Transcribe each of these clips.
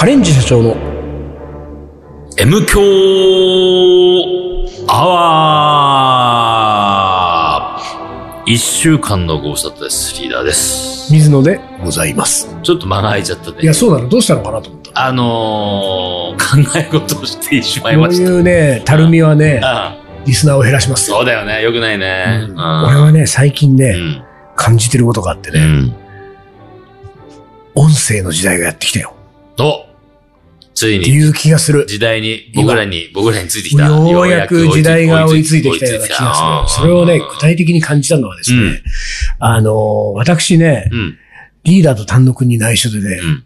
カレンジ社長の M 強アワー一週間のご無沙汰です。リーダーです。水野でございます。ちょっと間が空いちゃったね。いや、そうなのどうしたのかなと思った。あのー、考え事をしてしまいこういました。うね、たるみはね、あリスナーを減らしますよ。そうだよね。よくないね。うん俺はね、最近ね、うん。感じてることがあってね、うん。音声の時代がやってきたよ。と、ついにっていう気がする。時代に、僕らに、僕らについてきた。ようやく時代が追いついてきたような気がする。それをね、具体的に感じたのはですね、うんあのー、私ね、うん。リーダーと丹野くんに内緒でね、うん。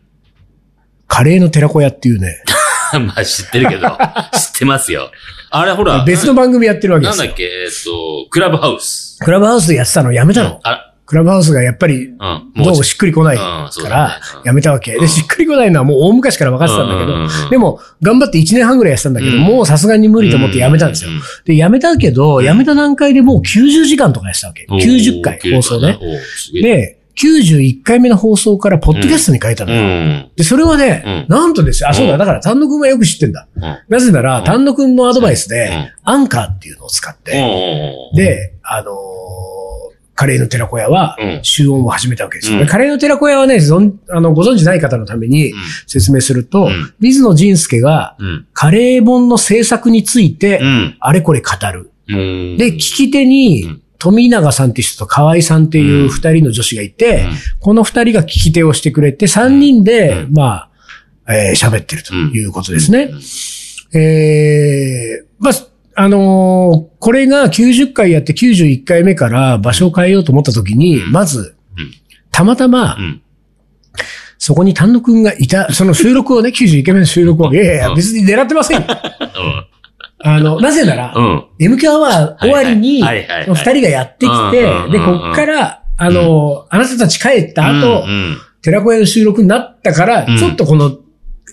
カレーの寺子屋っていうね、まあ知ってるけど、知ってますよ。あれほら、別の番組やってるわけですよなんだっ。け、えっと、クラブハウス。クラブハウスでやってたのやめたの。あ、クラブハウスがやっぱり、うん。どうもしっくりこないうんからやめたわけ。で、しっくりこないのはもう大昔から分かってたんだけど、でも、頑張って1年半ぐらいやってたんだけど、うんもうさすがに無理と思ってやめたんですよう。で、やめたけど、うんやめた段階でもう90時間とかやってたわけ。おー90回放送ね。。で、91回目の放送からポッドキャストに変えたうのよ。ん。で、それはね、うなんとですよ。あ、そうだ、うんだから丹野くんはよく知ってんだ。うん。なぜなら、うん丹野くんのアドバイスうんで、アンカーっていうのを使って、うん。で、あのーカレーの寺子屋はうん、集音を始めたわけですよ。うんでカレーの寺子屋はね、あの、ご存知ない方のために説明すると、うん水野仁介がうん。カレー本の制作についてう、ん。あれこれ語る。うん。で、聞き手にうん、富永さんっていう人と河合さんっていう二人の女子がいて、この二人が聞き手をしてくれて、三人でう、んまあ、えー喋ってるということですね。えー、まあ、あのーこれが90回やって91回目から場所を変えようと思った時に、うんまずうん、たまたまう、ん。そこに丹野くんがいた、その収録をね、91回目の収録を、いやいや別に狙ってませんよ。あの、なぜなら、うん。うん。MQ アワー終わりに、二人がやってきてで、こっから、あの、あなたたち帰った後う、ん。寺子屋の収録になったから、うんちょっとこの、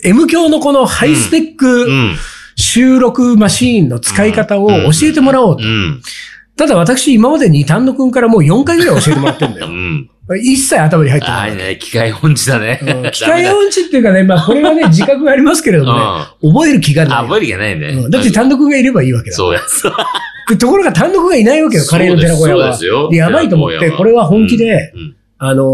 M 教のこのハイスペックうん。収録マシーンの使い方を教えてもらおうとう。ん。ただ私今までに丹野くんからもう4回ぐらい教えてもらってるんだうよ。ん。一切頭に入ってあない。あね、機械音痴だね。うん 機械音痴っていうかね、まあこれはね、自覚がありますけれどもね、覚える気がない。あ、覚える気がないねうん。だって丹野くんがいればいいわけだ。そうや、そう。ところが丹野くんがいないわけよ、カレーの寺子屋は。そうですよでやばいと思って、これは本気で、うん。あの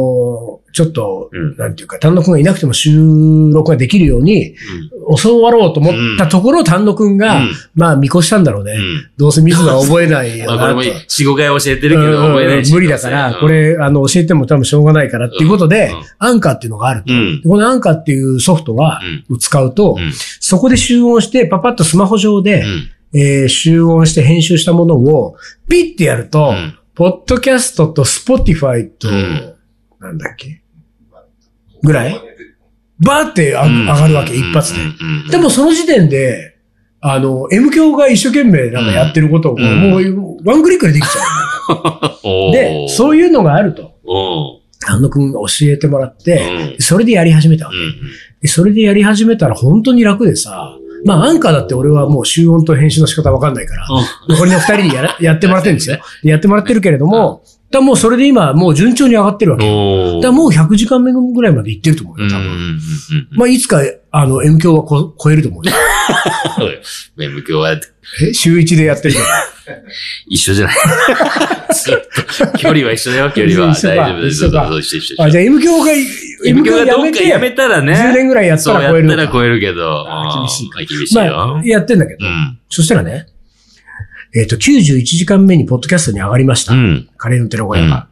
ーちょっと、うん。なんていうか、丹野くんがいなくても収録ができるように、教わろうと思ったところ、丹野くんが、うん。まあ見越したんだろうね。うん。どうせ水野は覚えないよ まあ。これも4、5回教えてるけど、うん。覚えないし無理だから、こ、れ、あの、教えても多分しょうがないからっていうことで、うん。アンカーっていうのがあると。このアンカーっていうソフトは、使うと、うん。そこで集音して、パパッとスマホ上で、うん。えー集音して編集したものを、ピッてやると、うん。ポッドキャストと Spotify と、うん。なんだっけ？ぐらい？バーってあうん上がるわけ、一発で。うん。でもその時点で、あの、M 教が一生懸命なんかやってることを、うんもう、ワンクリックでできちゃ おう。で、そういう。のがあると。お丹野くんが教えてもらって、うんそれでやり始めたわけ。それでやり始めたら本当に楽でさ、まあアンカーだって俺はもう集音と編集の仕方わかんないから、残りの二人にやらやってもらってるんですよ。でやってもらってるけれども、だもうそれで今もう順調に上がってるわけ。だもう100時間目ぐらいまで行ってると思うよ、多分。まあいつか、あの、M 教はこ超えると思うよ。メム今日はえ？週一でやってるから。一緒じゃない距離は一緒だよ、距離は。大丈夫です。あ、じゃあ M 教が、M 教がどっかてやめたらね。10年ぐらいやったら超えるやったら超えるけど。厳しいあ厳しいまよあ、。やってんだけど。うん。そしたらね、えっ、と、91時間目にポッドキャストに上がりました。うん。カレーの寺子屋が。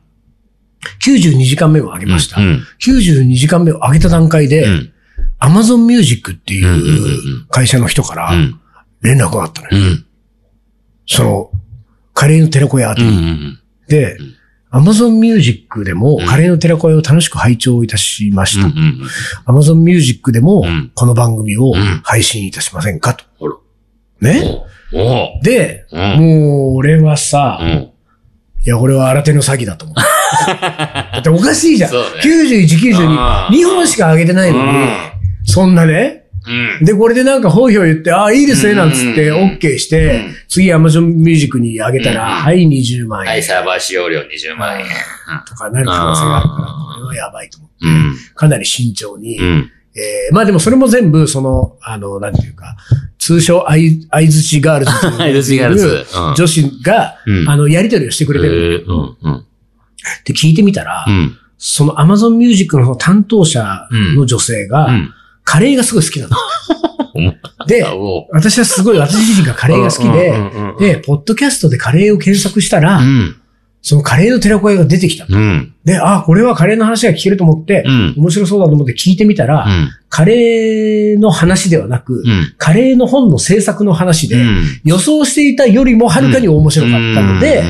92時間目を上げました。うん。92時間目を上げた段階で、うん。Amazon Music っていうんうんうんうう会社の人からうん。連絡があったのよ。うん。その、カレーの寺子屋うん。う宛てにん。で、Amazon Music でもカレーの寺子屋を楽しく拝聴いたしました。Amazon Music でもうんこの番組をうん配信いたしませんかと。ね？で、うん。もう俺はさ、いうん。や、これは新手の詐欺だと思った。だっておかしいじゃん。そうね91、あ92、ー2本しか上げてないのにうん、そんなね。うん。で、これでなんか、ほいほい言って、ああ、いいですね、なんつって、うん OK して、うん次 Amazon Music に上げたら、うんはい、20万円。はい、サーバー使用料20万円。とかなる可能性があるから、これはやばいと思って、うん。かなり慎重に、うん。えーまあでもそれも全部、その、あの、なんていうか、通称、あい、あいづちガールズというガールズうん女子が、うんあの、やりとりをしてくれてる。えーうん、うん。って聞いてみたら、うん。その Amazon Music の担当者の女性が、うん。カレーがすごい好きなの。で。私はすごい、私自身がカレーが好きで、で、ポッドキャストでカレーを検索したら、うん。そのカレーの寺子屋が出てきたの。うん。で、あ、これはカレーの話が聞けると思って、うん。面白そうだと思って聞いてみたら、うん。カレーの話ではなく、うん。カレーの本の制作の話で、予想していたよりもはるかに面白かったので、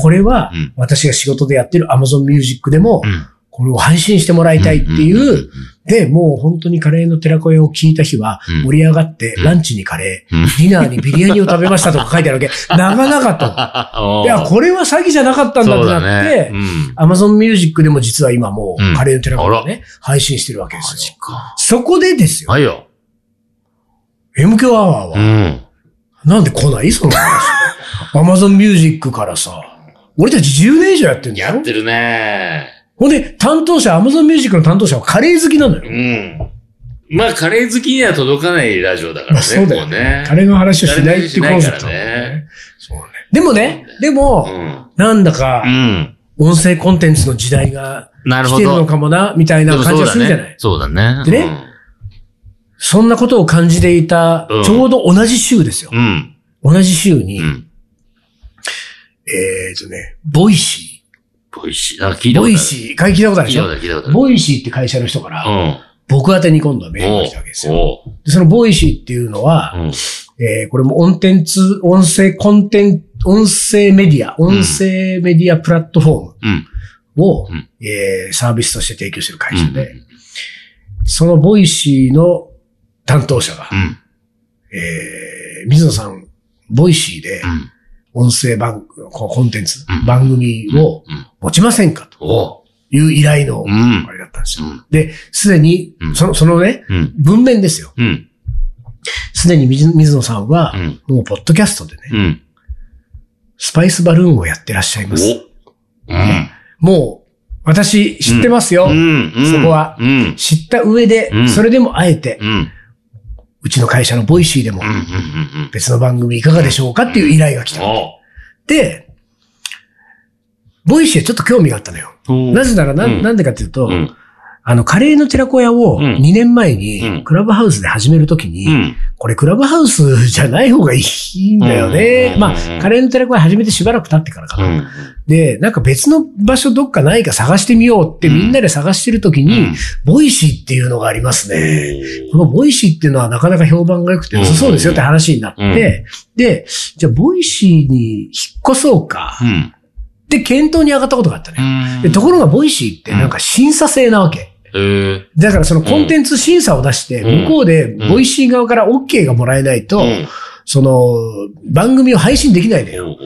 これはうん私が仕事でやってる Amazon Music でも、うんこれを配信してもらいたいっていう、で、もう本当にカレーの寺子屋を聞いた日はうん盛り上がって、うんランチにカレー、うんディナーにビリヤニを食べましたとか書いてあるわけ。長々と。いや、これは詐欺じゃなかったんだってなって、うん。Amazon Music でも実は今もうカレーの寺子屋をね、配信してるわけですよ。か。そこでですよ、はいよ。M 響アワーは、うん。なんで来ない？その話。Amazon Music からさ、俺たち10年以上やってんだよやっ。てるね。ほんで、担当者、Amazon Music の担当者はカレー好きなのよう。ん。まあ、カレー好きには届かないラジオだからね。そうだよもね。カレーの話をしないってコンセプトねね。そうね。でもね、でも、うん。なんだかう、ん。音声コンテンツの時代がなるほ来てるのど。かもな、みたいな感じがするじゃない。そうだね。でねそんなことを感じていたうん、ちょうど同じ週ですよう。ん。同じ週にう、ん。えっとね、ボイシボイシー。なんか聞いー。たことある。ボイシー、聞いたことあるでしょ？聞いたことある、聞いたことある。ボイシーって会社の人から、うん。僕宛てに今度はメールが来たわけですよ。おうでそのボイシーっていうのは、うん。えーこれも音コンテンツ、音声コンテンツ、音声メディア、音声メディアプラットフォームうん。を、うんえーサービスとして提供している会社で、そのボイシーの担当者が、うん。えー水野さん、ボイシーでうん。音声番、こうコンテンツ、うん番組をうん。持ちませんか？という依頼の、うんあれだったんですよ。うん。で、すでにう、んその、そのね、うん。文面ですよ。うん。すでに水水野さんはう、ん。もうポッドキャストでね、うん。スパイスバルーンをやってらっしゃいます。もう、私知ってますよ。そこはうん。知った上でう、んそれでもあえて、うちの会社のボイシーでも。別の番組いかがでしょうかっていう依頼が来た。おで、ボイシーはちょっと興味があったのよ。うなぜならな、うんなんでかっていうと、うん。あの、カレーの寺子屋をうん2年前うんにクラブハウスで始めるときに、うん。これクラブハウスじゃない方がいいんだよね。うんまあ、カレーの寺子屋始めてしばらく経ってからかな。うん。で、なんか別の場所どっかないか探してみようってうんみんなで探してるときに、ボイシーっていうのがありますね。このボイシーっていうのはなかなか評判が良くて良さそうですよって話になって、うんで、じゃあボイシーに引っ越そうかうん。って検討に上がったことがあったね。うん。でところがボイシーってなんか審査制なわけ。えだからそのコンテンツ審査を出して、うん向こうでボイシー側から OK がもらえないと、うん。その番組を配信できないのよ。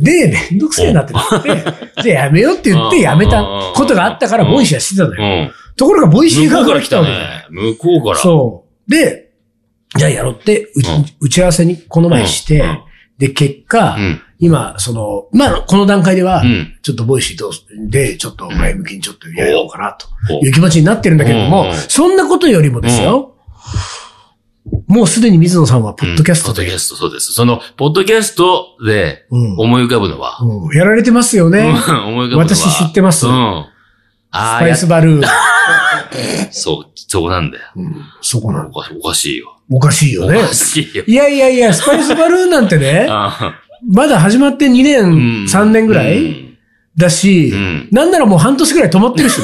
で、めんどくせえなってなって、じゃあやめようって言ってやめたことがあったからボイシーは知ってたのよ。うん。ところがボイシー側から来たわけ。向こうから。そう。で、じゃあやろうって、打ち合わせにこの前して、うんで、結果、うん。今、その、まあ、この段階では、うん。ちょっとボイシーどうすで、ちょっと前向きにちょっとやろうかな、とおいう気持ちになってるんだけども、うんそんなことよりもですよ、もうすでに水野さんはポッドキャストで、ポッドキャスト、そうです。その、ポッドキャストでうん思い浮かぶのは、うんやられてますよね。うん思い浮かぶのは？私知ってますうん。スああ、パイやスバルーン。そう、そこなんだよ。うんそこなの。おかしおかしいよ。おかしいよねお。かしいよ。いやいやいや、スパイスバルーンなんてね、あまだ始まって2ー年、うん3年ぐらいうんだし、うんなんならもう半年ぐらい止まってるし。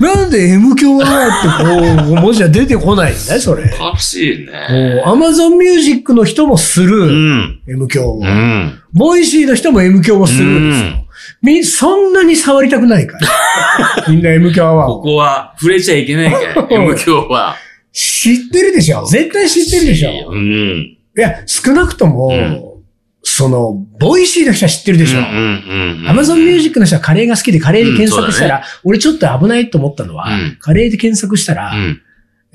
なんで M 響はってこう、文字は出てこないんだよ、それ。おかしいね。もう、Amazon Music の人もすうる、ん。M 響をう。ん。ボイシーの人も M 響をするんですようん。み、そんなに触りたくないから。みんな M 響アワーこを。こは、触れちゃいけないから、M 響は。知ってるでしょ絶対知ってるでしょうん。いや、少なくとも、うんその、ボイシーの人は知ってるでしょうんうんうん。Amazon Music の人はカレーが好きでカレーで検索したら、俺ちょっと危ないと思ったのは、うんカレーで検索したら、うん。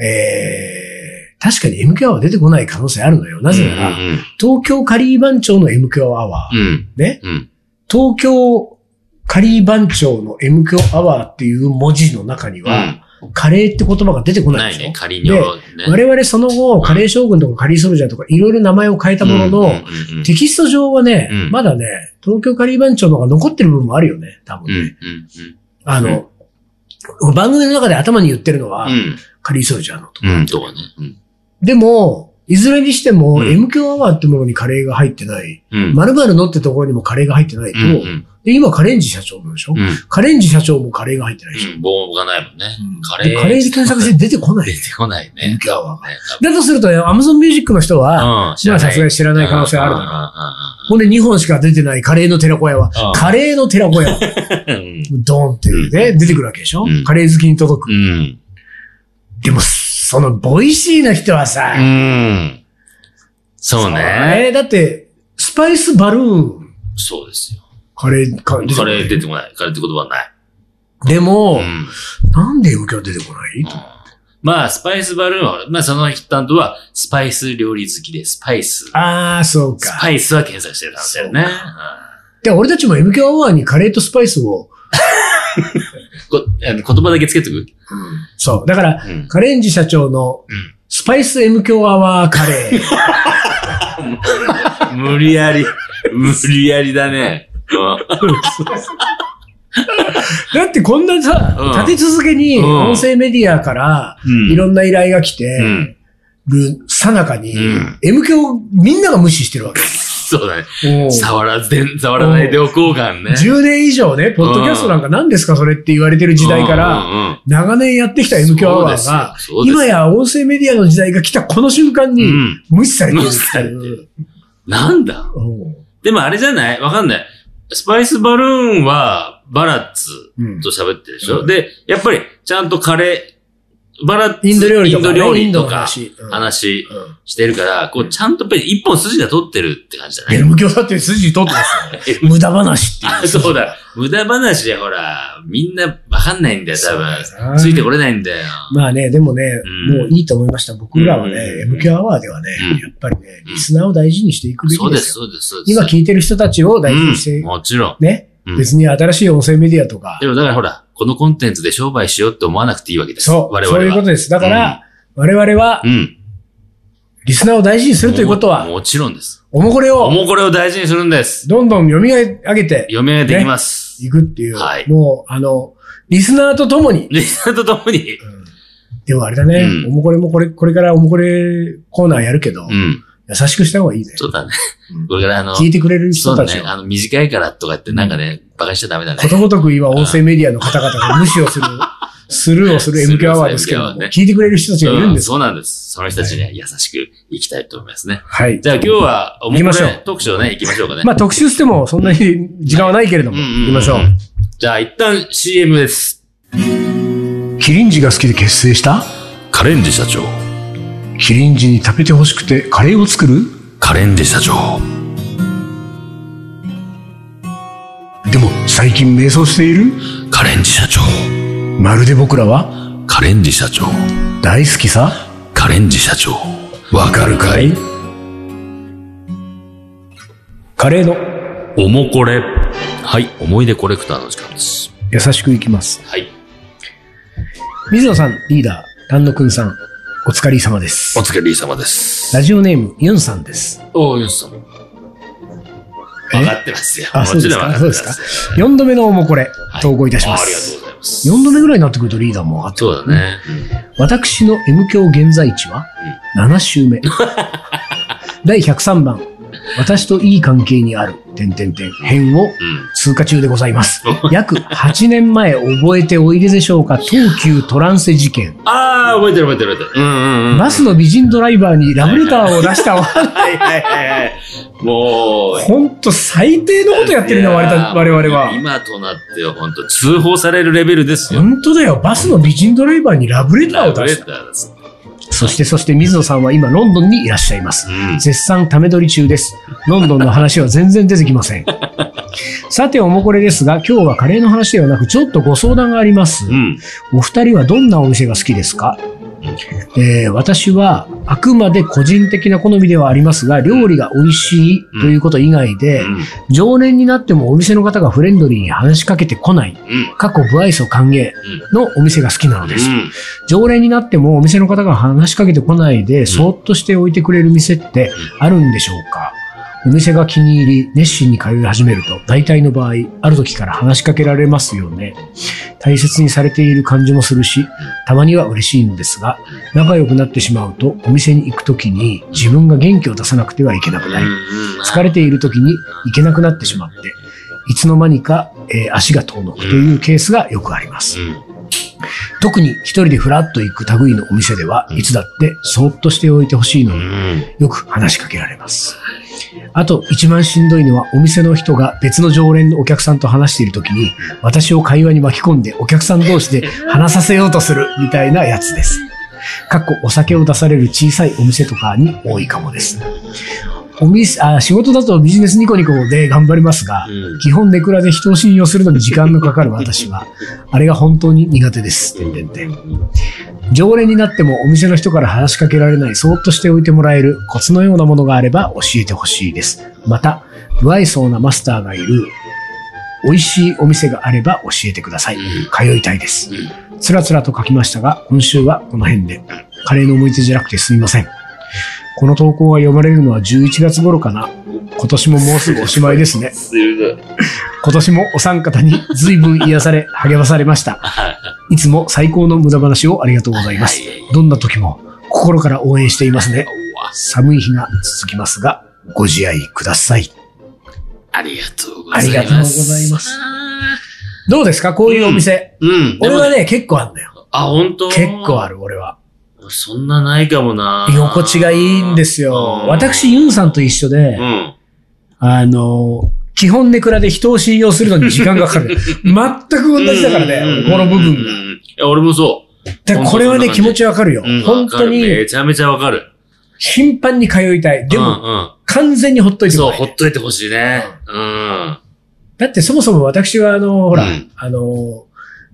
えー、確かに MQ アワー出てこない可能性あるのよ。なぜなら、うん東京カリー番長の MQ アワー、うん。ね、うん。東京カリー番長の MQ アワーっていう文字の中には、カレーって言葉が出てこなでしょ？ないいね、仮にね。我々その後、カレー将軍とかカリーソルジャーとかいろいろ名前を変えたものの、うんうんうんうんテキスト上はね、うんまだね、東京カリー番長の方が残ってる部分もあるよね、多分ね。うんうんあの、番組の中で頭に言ってるのは、うん。カリーソルジャーのと。うん。うん、とかね。うん。でも、いずれにしても、うん M 響アワーってものにカレーが入ってない、うん。〇〇のってところにもカレーが入ってないと、うんうんで今カレンジ社長なんでしょ、うん。カレンジ社長もカレーが入ってないでしょ、うん。棒がないもんね。うんカレー。でカレーで検索して出てこない。出てこないね。M 響アワーが。ねだとするとね、Amazon Music の人は、うん。まあさすがに知らない可能性あるだろうだほんで2本しか出てないカレーの寺子屋はうん、カレーの寺子屋、ろうん。ドーンってね、出てくるわけでしょ、うんカレー好きに届く。うん。でも、その、ボイシーな人はさ、うん。そうね。えだって、スパイスバルーン、そうですよ。カレー、カレーカレー出てこない。カレーって言葉はない。でも、うん。なんで M 響出てこない、まあ、スパイスバルーンは、まあ、その一端とは、スパイス料理好きで、スパイス。ああ、そうスか。パイスは検索してたんだよね。で、俺たちも M 響アワーにカレーとスパイスを、こあの言葉だけつけとく？そう。だから、うん。カレンジ社長のうんスパイス M 響アワーカレー。無理やり、無理やりだね。だってこんなさ、うん立て続けにうん音声メディアからうんいろんな依頼が来てうん。るさなかにうん M 響みんなが無視してるわけ。そうだね。触らず、触らないでおこうがんね。10年以上ね、ポッドキャストなんか何ですかそれって言われてる時代から、ら、長年やってきた M 響アワーが、今や音声メディアの時代が来たこの瞬間にうん。無視されてる。無視されてる。る。なんだ？うん。でもあれじゃない？わかんない。スパイスバルーンは、バラッツうん。と喋ってるでしょ、うんで、やっぱり、ちゃんとカレー、バラインド料理とかねインド料理とかの話、してるから、こう、ちゃんと一本筋が取ってるって感じだね。M 響だって筋取ってますよ。無駄話っていう。あそうだ。無駄話でほら、みんなわかんないんだよ、多分。なついてこれないんだよ。まあね、でもね、うんもういいと思いました。僕らはね、うん M 響アワーではね、うんやっぱりね、リスナーを大事にしていくべそうです、きですよ。そうです、そうです。今聞いてる人たちを大事にして、うん、もちろん。ね、うん別に新しい音声メディアとかで、もだからほら、このコンテンツで商売しようって思わなくていいわけです。そう、我々は。そういうことです。だから、我々はう、ん。リスナーを大事にするということは、ももちろんです。おもこれを、もうこれを大事にするんです。どんどん読み上げて読み上げていきます。いくっていう、はいもう、あの、リスナーと共に、リスナーとともに。でもあれだね、うんおもこれもこれ、これからおもこれコーナーやるけど、うん。優しくした方がいいね。そうだねうん。これからあの、聞いてくれるそうだね。人たちを、あの、短いからとかってなんかね、馬鹿にしちゃダメだねこ。とごとく今音声メディアの方々が無視をする、スルーをする MQ アワーですけどね聞いてくれる人たちがいるんです。うんそうなんです。その人たちには優しくいきたいと思いますね。はい。じゃあ今日は、おもこ行きましょうれ特集をね、行きましょうかね。まあ特集してもそんなに時間はないけれども、行きましょう。じゃあ一旦 CM です。キリンジが好きで結成した？カレンジ社長。キリンジに食べて欲しくてカレーを作る？カレンジ社長。でも最近迷走している？カレンジ社長。まるで僕らは？カレンジ社長。大好きさ？カレンジ社長。わかるかい？カレーのおもこれ。はい、思い出コレクターの時間です。優しくいきます。はい。水野さん、リーダー、丹野くんさん、お疲れ様ですお。疲れ様です。ラジオネーム、ユンさんです。おー、ユンさん。え？分かってますよ。あ、もそうですか？そうですか？ます。。4度目のおもこれ、はい投稿いたしまあありがとす。うございます。4度目ぐらいになってくるとリーダーも分かってそうだね。私の M 響現在地は7週目。第103番、私といい関係にある、点々点、編をうん。通過中でございます。約8年前覚えておいででしょうか、東急トランセ事件。ああ、覚えてる覚えてる覚えてる。うんうんうん。バスの美人ドライバーにラブレターを出したわ。はいはいはいはい。もう、ほんと最低のことやってるな、我々は。今となっては本当通報されるレベルですよ。本当だよ。バスの美人ドライバーにラブレターラブレを出した。ターです。そして、そして水野さんは今ロンドンにいらっしゃいます。うん。絶賛ため撮り中です。ロンドンの話は全然出てきません。さて、おもこれですが、今日はカレーの話ではなく、ちょっとご相談があります。うん。お二人はどんなお店が好きですか？うんえー私はあくまで個人的な好みではありますが、料理が美味しいということ以外で、うん。常連になってもお店の方がフレンドリーに話しかけてこない、うん。過去不愛想歓迎のお店が好きなのです。うん。常連になってもお店の方が話しかけてこないで、そーっとしておいてくれる店ってあるんでしょうか？お店が気に入り、熱心に通い始めると、大体の場合、ある時から話しかけられますよね。大切にされている感じもするし、たまには嬉しいんですが、仲良くなってしまうと、お店に行く時に自分が元気を出さなくてはいけなくなり、疲れている時に行けなくなってしまって、いつの間にか、えー足が遠のくというケースがよくあります。うん。特に一人でフラッと行く類のお店では、うんいつだってそーっとしておいてほしいのうに、ん。よく話しかけられます。あと、一番しんどいのは、お店の人が別の常連のお客さんと話しているときに、私を会話に巻き込んでお客さん同士で 話させようとするみたいなやつです。かっこお酒を出される小さいお店とかに多いかもです。お店、あ、仕事だとビジネスニコニコで頑張りますが、うん基本ネクラで人を信用するのに時間のかかる私は、あれが本当に苦手です。てんてんてん常連になってもお店の人から話しかけられない、そーっとしておいてもらえるコツのようなものがあれば教えてほしいです。また、不愛想なマスターがいる、美味しいお店があれば教えてください。通いたいです。つらつらと書きましたが、今週はこの辺で。カレーの思い出じゃなくてすみません。この投稿が読まれるのは11月頃かな。今年ももうすぐおしまいですね。今年もお三方に随分癒され、励まされました。いつも最高の無駄話をありがとうございます。どんな時も心から応援していますね。寒い日が続きますが、ご自愛ください。ありがとうございます。ありがとうございます。どうですか？こういうお店。うん。俺はでも、ね、結構あんだよ。あ、本当？結構ある、俺は。そんなないかもな。居心地がいいんですよ。うん私、ユンさんと一緒で、うん。あの、基本ネクラで人を信用するのに時間がかかる。全く同じだからね、うんこの部分が。うんいや、俺もそう。これはね、気持ちわかるようん。本当に、めちゃめちゃわかる。頻繁に通いたい。でも、も、完全にほっといてもらいほっといてほしいね。うん。だってそもそも私は、あの、ほら、うんあの、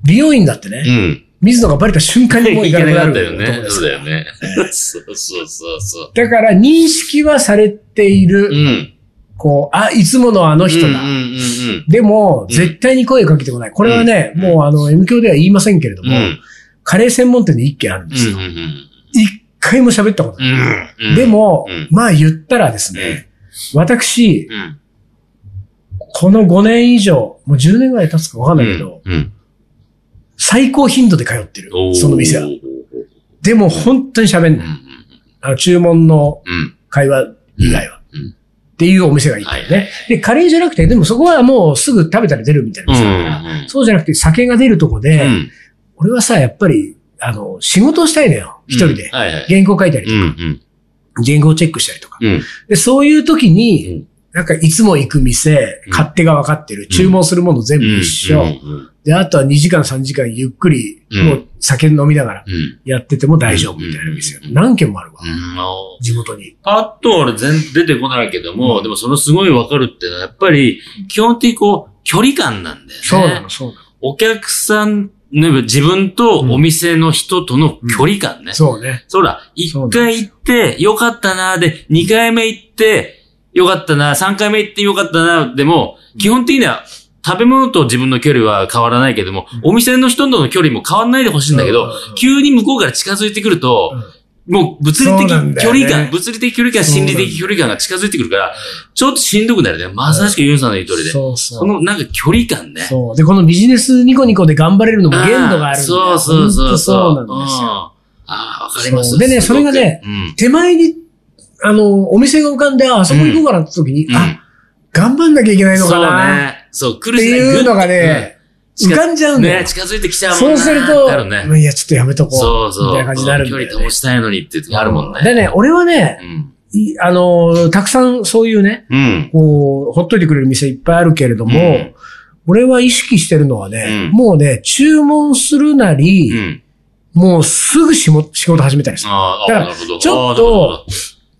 美容院だってね、うん。水野がバレた瞬間にもう 行かなくなるったよね。そうだよね。そうそうそうそう。だから認識はされている、うん。こう、あ、いつものあの人だ。うんうんうんでも、うん絶対に声をかけてこない。これはね、うんもうあの、M 教では言いませんけれどうん。も、うん。カレー専門店で一軒あるんうですよ。んうん一回も喋ったことない。うん。でも、うんまあ言ったらですね、私、うん、この5年以上、もう10年ぐらい経つかわかんないけど、うん。最高頻度で通ってるその店は。でも本当に喋んない。うん。あの、注文のうん。会話以外は。うんっていうお店がいいね。はいで、カレーじゃなくて、でもそこはもうすぐ食べたら出るみたいな店だから、うんそうじゃなくて酒が出るとこで、うん。俺はさ、やっぱり、あの、仕事をしたいのよ。一人で。原稿書いたりとうんか、うん。原稿チェックしたりとか。うん。で、そういう時うにん、なんかいつも行く店、うん勝手が分かってる、注文するもの全部一緒。うん。で、あとは2時間3時間ゆっくり、うんもう酒飲みながらうん。やってても大丈夫みたいな店うん何軒もあるわ。うん。地元に。パッと俺全出てこないけども、うんでもそのすごいわかるってのは、やっぱり、基本的にこう、距離感なんだよね。そうなの、そうなの。お客さん、ね、自分とお店の人との距離感ね。そうね。そうだ、一回行って、よかったな、で、二回目行って、よかったな、三回目行ってよかったな、でも、基本的には、食べ物と自分の距離は変わらないけども、お店の人との距離も変わらないでほしいんだけど急に向こうから近づいてくると、もう物理的距離感、物理的距離感、心理的距離感が近づいてくるから、ちょっとしんどくなるね。まさしくユンさんの言う通りで。そうそう。そのなんか距離感ね。そう。で、このビジネスニコニコで頑張れるのも限度があるそうそうそうそう。なんですよ。うんああ、わかりますでねそれがねうん。手前に、あの、お店が浮かんで、あ、あそこ行こうかなって時に、うんあ、頑張んなきゃいけないのそうかな、ね。そう、来ってるしねいうのがね、うん浮かんじゃうんだよ。ね、近づいてきちゃうもんそうなすると、なるね。まあいや、ちょっとやめとこう。そうそう。みたいな感じになるんだよね距離保ちたいのにっていう時あるもんね。でね、俺はねう、ん。いあの、たくさんそういうね、うん。こう、ほっといてくれる店いっぱいあるけれども、うん俺は意識してるのはね、うんもうね、注文するなり、うん。もうすぐ仕事仕事始めたりする。ああ、だから。ちょっと、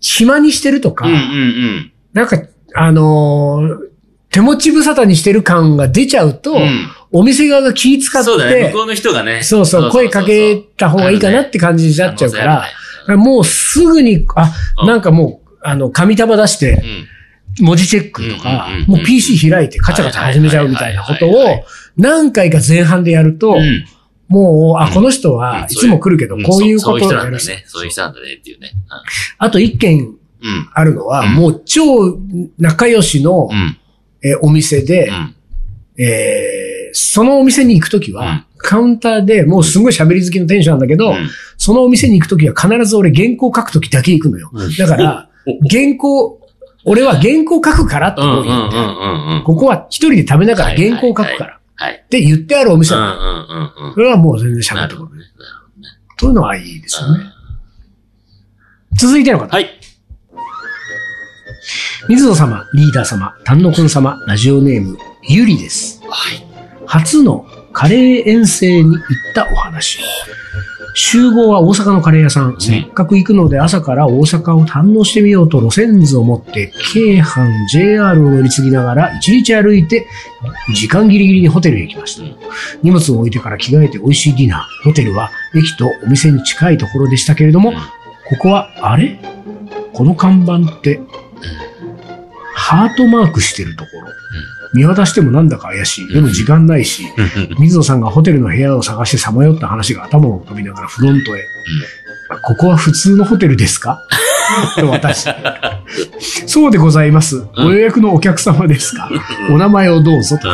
暇にしてるとか、どうんうん。なんか、あのー手持ち無沙汰にしてる感が出ちゃうと、うん。お店側が気使って、そうだね。向こうの人がね。そうそう、声かけた方がいいかなって感じになっちゃうから、もうすぐに、あ、うん。なんかもう、あの、紙束出して、うん。文字チェックとかうんうんうん、もう PC 開いてカチャカチャ始めちゃうみたいなことを何回か前半でやると、うんもう、あ、うんこの人はいつも来るけど、んこういうそそういう人ことをやるなんだね。そういう人なんだねっていうね。あと一件うん。あるのは、うんもう超仲良しのう、ん。えーお店でう、ん。えーそのお店に行くときうんは、カウンターでもうすごい喋り好きの店主なんだけど、うんそのお店に行くときは必ず俺原稿書くときだけ行くのよ。だから、原稿、俺は原稿書くからってうんうって。ここは一人で食べながら原稿書くから。はい。って言ってあるお店なの。うんうんうんうん。それはもう全然喋ってこない。なるほどね。そういうのはいいですよね。続いての方。はい。水野様、リーダー様、丹野くん様、ラジオネーム、ゆりです。はい。初のカレー遠征に行ったお話。集合は大阪のカレー屋さん。せっかく行くので朝から大阪を堪能してみようと路線図を持って、京阪 JR を乗り継ぎながら一日歩いて、時間ギリギリにホテルへ行きましたうん。荷物を置いてから着替えて美味しいディナー。ホテルは駅とお店に近いところでしたけれども、うんここは、あれ？この看板って、ハートマークしてるところ。見渡してもなんだか怪しい。でも時間ないし、水野さんがホテルの部屋を探してさまよった話が頭を飛びながらフロントへ。ここは普通のホテルですか？と私。そうでございます。ご予約のお客様ですか？お名前をどうぞと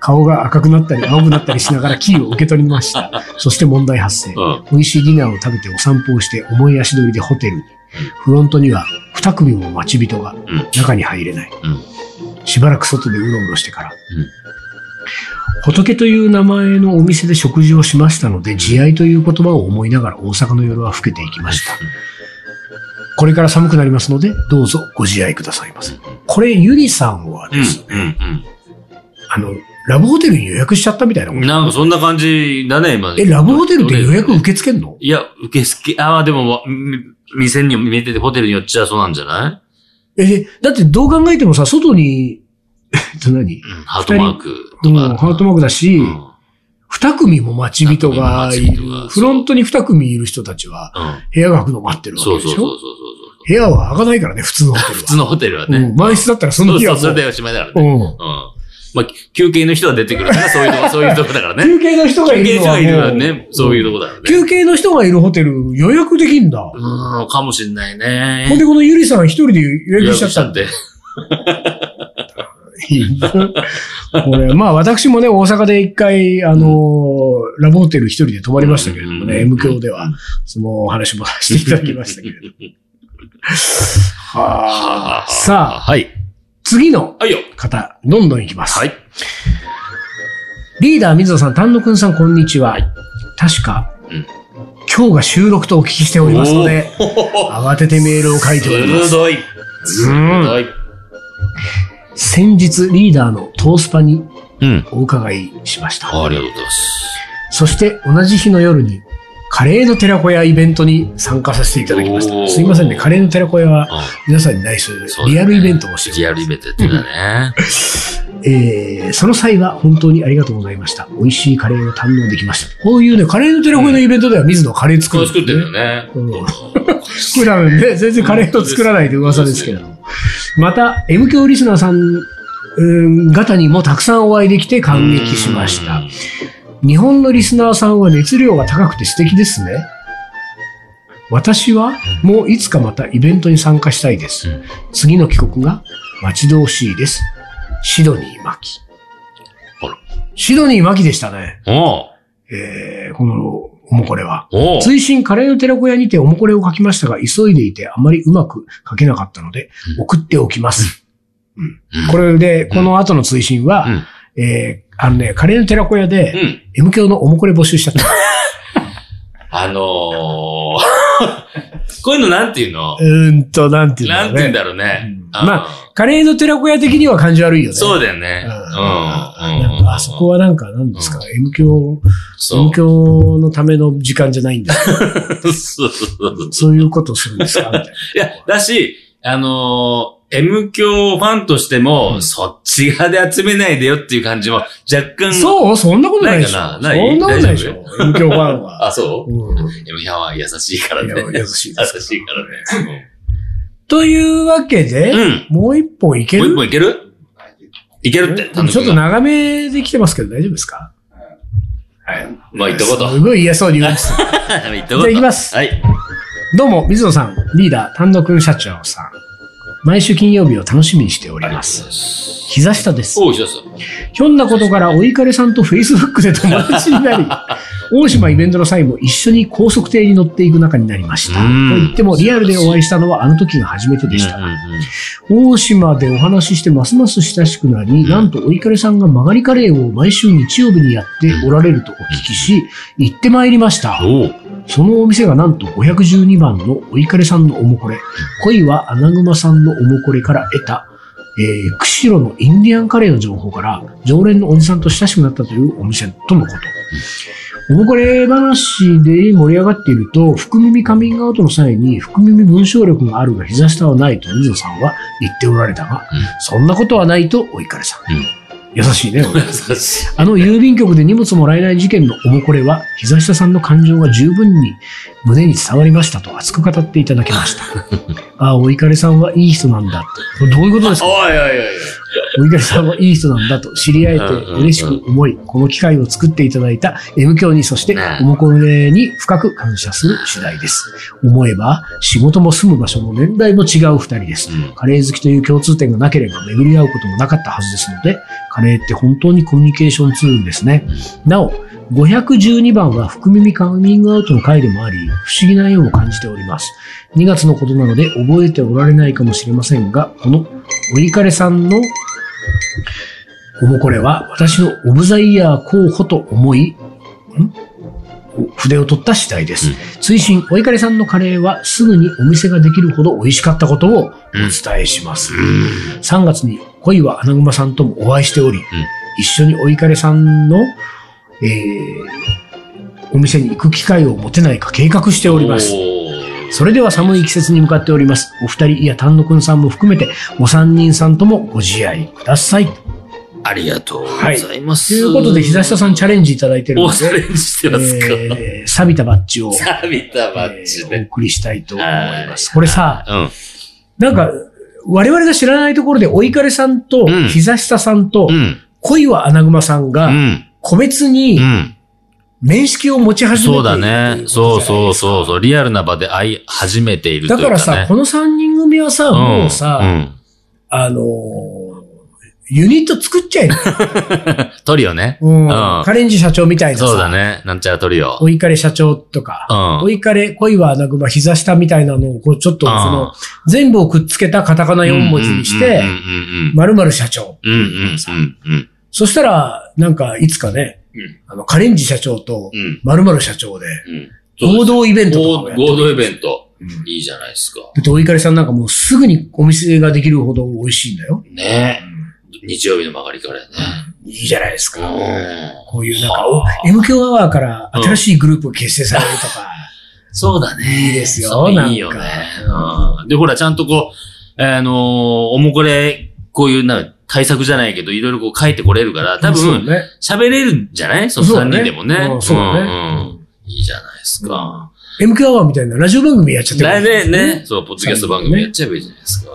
顔が赤くなったり青くなったりしながらキーを受け取りました。そして問題発生。うん美味しいディナーを食べてお散歩をして重い足取りでホテルに。フロントには二組も待ち人がうん中に入れない。うんしばらく外でうろうろしてから。うん仏という名前のお店で食事をしましたので、慈愛という言葉を思いながら大阪の夜は更けていきました。これから寒くなりますので、どうぞご自愛くださいませ。これ、ゆりさんはですね、うんあの、ラブホテルに予約しちゃったみたいな。なんかそんな感じだね、今。え、ラブホテルって予約受け付けんの？いや、受付、ああ、でも、み店に見えてて、ホテルによっちゃそうなんじゃない？え、だってどう考えてもさ、外に、えっと何？うん、ハートマークとか。うん、ハートマークだし、うん。二組も待ち人がいる。フロントに二組いる人たちは、うん。部屋が開くの待ってるわけでしょ？そうそうそうそう。部屋は開かないからね、普通のホテルは。普通のホテルはね。うん、満室だったらその日はそう、それでおしまいだからね。うん。うん。まあ、休憩の人は出てくるから、そういうとこ、そういうとこだからね。休憩の人がい休憩るのはの人がいるね、そういうとこだからね。休憩の人がいるホテル予約できんだ。うん、かもしんないね。ほんで、このゆりさん一人で予約しちゃったんだ。て。これ、まあ私もね、大阪で一回、あのーラブホテル一人で泊まりましたけれどもね、うん M 教では、そのお話もさせていただきましたけれども。はあ、さあ、はい。次の。方、どんどんいきます。はい。リーダー水野さん、丹野くんさん、こんにちは。確か、うん今日が収録とお聞きしておりますので、慌ててメールを書いております。鋭い。鋭い。先日、リーダーのトースパにうん。お伺いしました。ありがとうございます。そして同じ日の夜に、カレーの寺子屋イベントに参加させていただきました。すいませんね、カレーの寺子屋はう皆さんに内緒でリアルイベントをしておりリアルイベントやってたね。えー、その際は本当にありがとうございました。美味しいカレーを堪能できました。こういうね、カレーの寺子屋のイベントでは水野カレー作るんですこれ作ってるよね。ね。うん普段ね、全然カレーを作らないと噂ですけれども。また、M 教リスナーさん、うん方にもたくさんお会いできて感激しました。日本のリスナーさんは熱量が高くて素敵ですね。私はもういつかまたイベントに参加したいです。うん次の帰国が待ち遠しいです。シドニー・マキ。シドニー・マキでしたね。えー、このおもこれは。追伸カレーの寺子屋にておもこれを書きましたが、急いでいてあまりうまく書けなかったので、うん送っておきます。うんこれで、この後の追伸は、うんえー、あのね、カレーの寺子屋で、うん。M 教のおもこれ募集しちゃった。あのー、こういうのなんていうの？うーんと、なんていうんだろうね。なんていうんだろうねうん。まカレーの寺子屋的には感じ悪いよね。そうだよね。うん。あそこはなんか、なんですか、うん M 教、M 教のための時間じゃないんだ。そうそういうことするんですか？いや、だし、あのー M 教ファンとしても、うんそっち側で集めないでよっていう感じも若干。そう？そんなことないでしょ。なな？ない？そんなことないでし大ょ。M 教ファンは。あ、そう？うん ?M 教は優しいからね。優しい優しいからね。というわけで、うんもう一本いけもう一る本いける？いけるって。ちょっと長めで来てますけど大丈夫ですか？はい。まあ、言ったこと。すごい嫌そ うに言うんです。言ったこと。じゃあ行きますはい。どうも、水野さん、リーダー、丹野くん社長さん。毎週金曜日を楽しみにしております。膝下です。ひょんなことから、おいかれさんと Facebook で友達になり、大島イベントの際も一緒に高速艇に乗っていく仲になりました。とうん言っても、リアルでお会いしたのはあの時が初めてでした。大島でお話ししてますます親しくなり、んなんとおいかれさんが曲がりカレーを毎週日曜日にやっておられるとお聞きし、行ってまいりました。そのお店がなんと512番のおいかれさんのおもこれ、恋は穴熊さんのおもこれから得た、えー、釧路のインディアンカレーの情報から、常連のおじさんと親しくなったというお店とのこと。おもこれ話で盛り上がっていると、福耳カミングアウトの際に、福耳文章力があるが膝下はないと水野さんは言っておられたが、そんなことはないとおいかれさん。うん優しいね。優しい。あの郵便局で荷物もらえない事件のおもこれは、膝下さんの感情が十分に胸に伝わりましたと熱く語っていただきました。ああ、お怒りさんはいい人なんだどういうことですか？おいおいおいお怒りさんはいい人なんだと知り合えて嬉しく思い、この機会を作っていただいた M 教に、そしてねおもこれに深く感謝する次第です。思えば、仕事も住む場所も年代も違う二人です。うんカレー好きという共通点がなければ巡り合うこともなかったはずですので、カレーって本当にコミュニケーションツールですね。なお、512番は福耳カミングアウトの回でもあり、不思議な縁を感じております。2月のことなので覚えておられないかもしれませんが、このおいかれさんのおもこれは私のオブザイヤー候補と思い、ん？お筆を取った次第です。追伸、おいかれさんのカレーはすぐにお店ができるほど美味しかったことをお伝えします。3月に恋は穴熊さんともお会いしており、一緒においかれさんの、えー、お店に行く機会を持てないか計画しております。それでは寒い季節に向かっております。お二人、いや、丹野くんさんも含めて、お三人さんともご自愛ください。ありがとうございます。ということで、膝下さんチャレンジいただいてるのおチャレで、ンジしてますか、えー、錆びたバッジを、錆びたバッジえーおで。送りしたいと思います。はいこれさ、うん。なんか、我々が知らないところで、お怒りさんとうん、膝下さんとう、ん。恋は穴熊さんうが、ん。個別うにん。面識を持ち始めているそうだね。そうそうそうそう。リアルな場で会い始めているね。だからさ、この3人組はさ、もうさ、うん。あのーユニット作っちゃえよ。トリオね。うん。うんカレンジ社長みたいなさ。そうだね。なんちゃらトリオ。お怒り社長とか、うんお怒り恋は穴熊膝下みたいなのを、こう、ちょっと、その、全部をくっつけたカタカナ4文字にしてうん、うん〇〇社長。うんうんうんうん。そしたら、なんか、いつかね、うんあの、カレンジ社長とうん、〇〇社長で、うん。合同イベント合同イベント。うんいいじゃないですか。だって、お怒りさんなんかもうすぐにお店ができるほど美味しいんだよ。ね日曜日の曲がりカレーね。いいじゃないですか。うん。こういうなんか、お M 響アワーから新しいグループが結成されるとか。そうだね。いいですよそういいよね。うん。で、ほら、ちゃんとこう、あのーおもこれ、こういうな、対策じゃないけど、いろいろこう書いてこれるから、多分。喋れるんじゃない？その3そうだね人でもね。うんそうだねんうんいいじゃないですか。M 響アワーみたいなラジオ番組やっちゃってだね、ね。そう、ポッドキャスト番組やっちゃえばいいじゃないですか。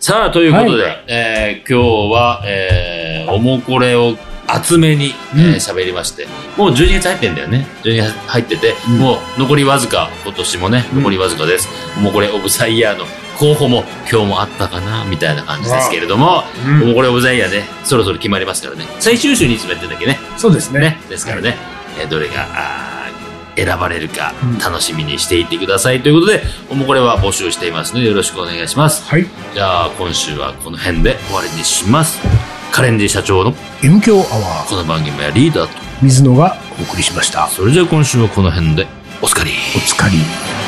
さあ、ということで、はえー今日は、えー、おもこれを厚めにえーうん喋、りまして、もう12月入ってんだよね。12月入ってて、うんもう残りわずか、今年もね、うん残りわずかです。おもこれオブザイヤーの候補も今日もあったかな、みたいな感じですけれども、うんおもこれオブザイヤーね、そろそろ決まりますからね。最終週に詰めてんだっけね。そうですね。ね。ですからね、えーどれが、あー選ばれるかうん楽しみにしていてくださいということで、もうこれは募集していますのでよろしくお願いします。はい。じゃあ今週はこの辺で終わりにします。カレンジ社長の M 響アワー、この番組はリーダーと。水野がお送りしました。それじゃあ今週はこの辺でおつかり。お疲れ。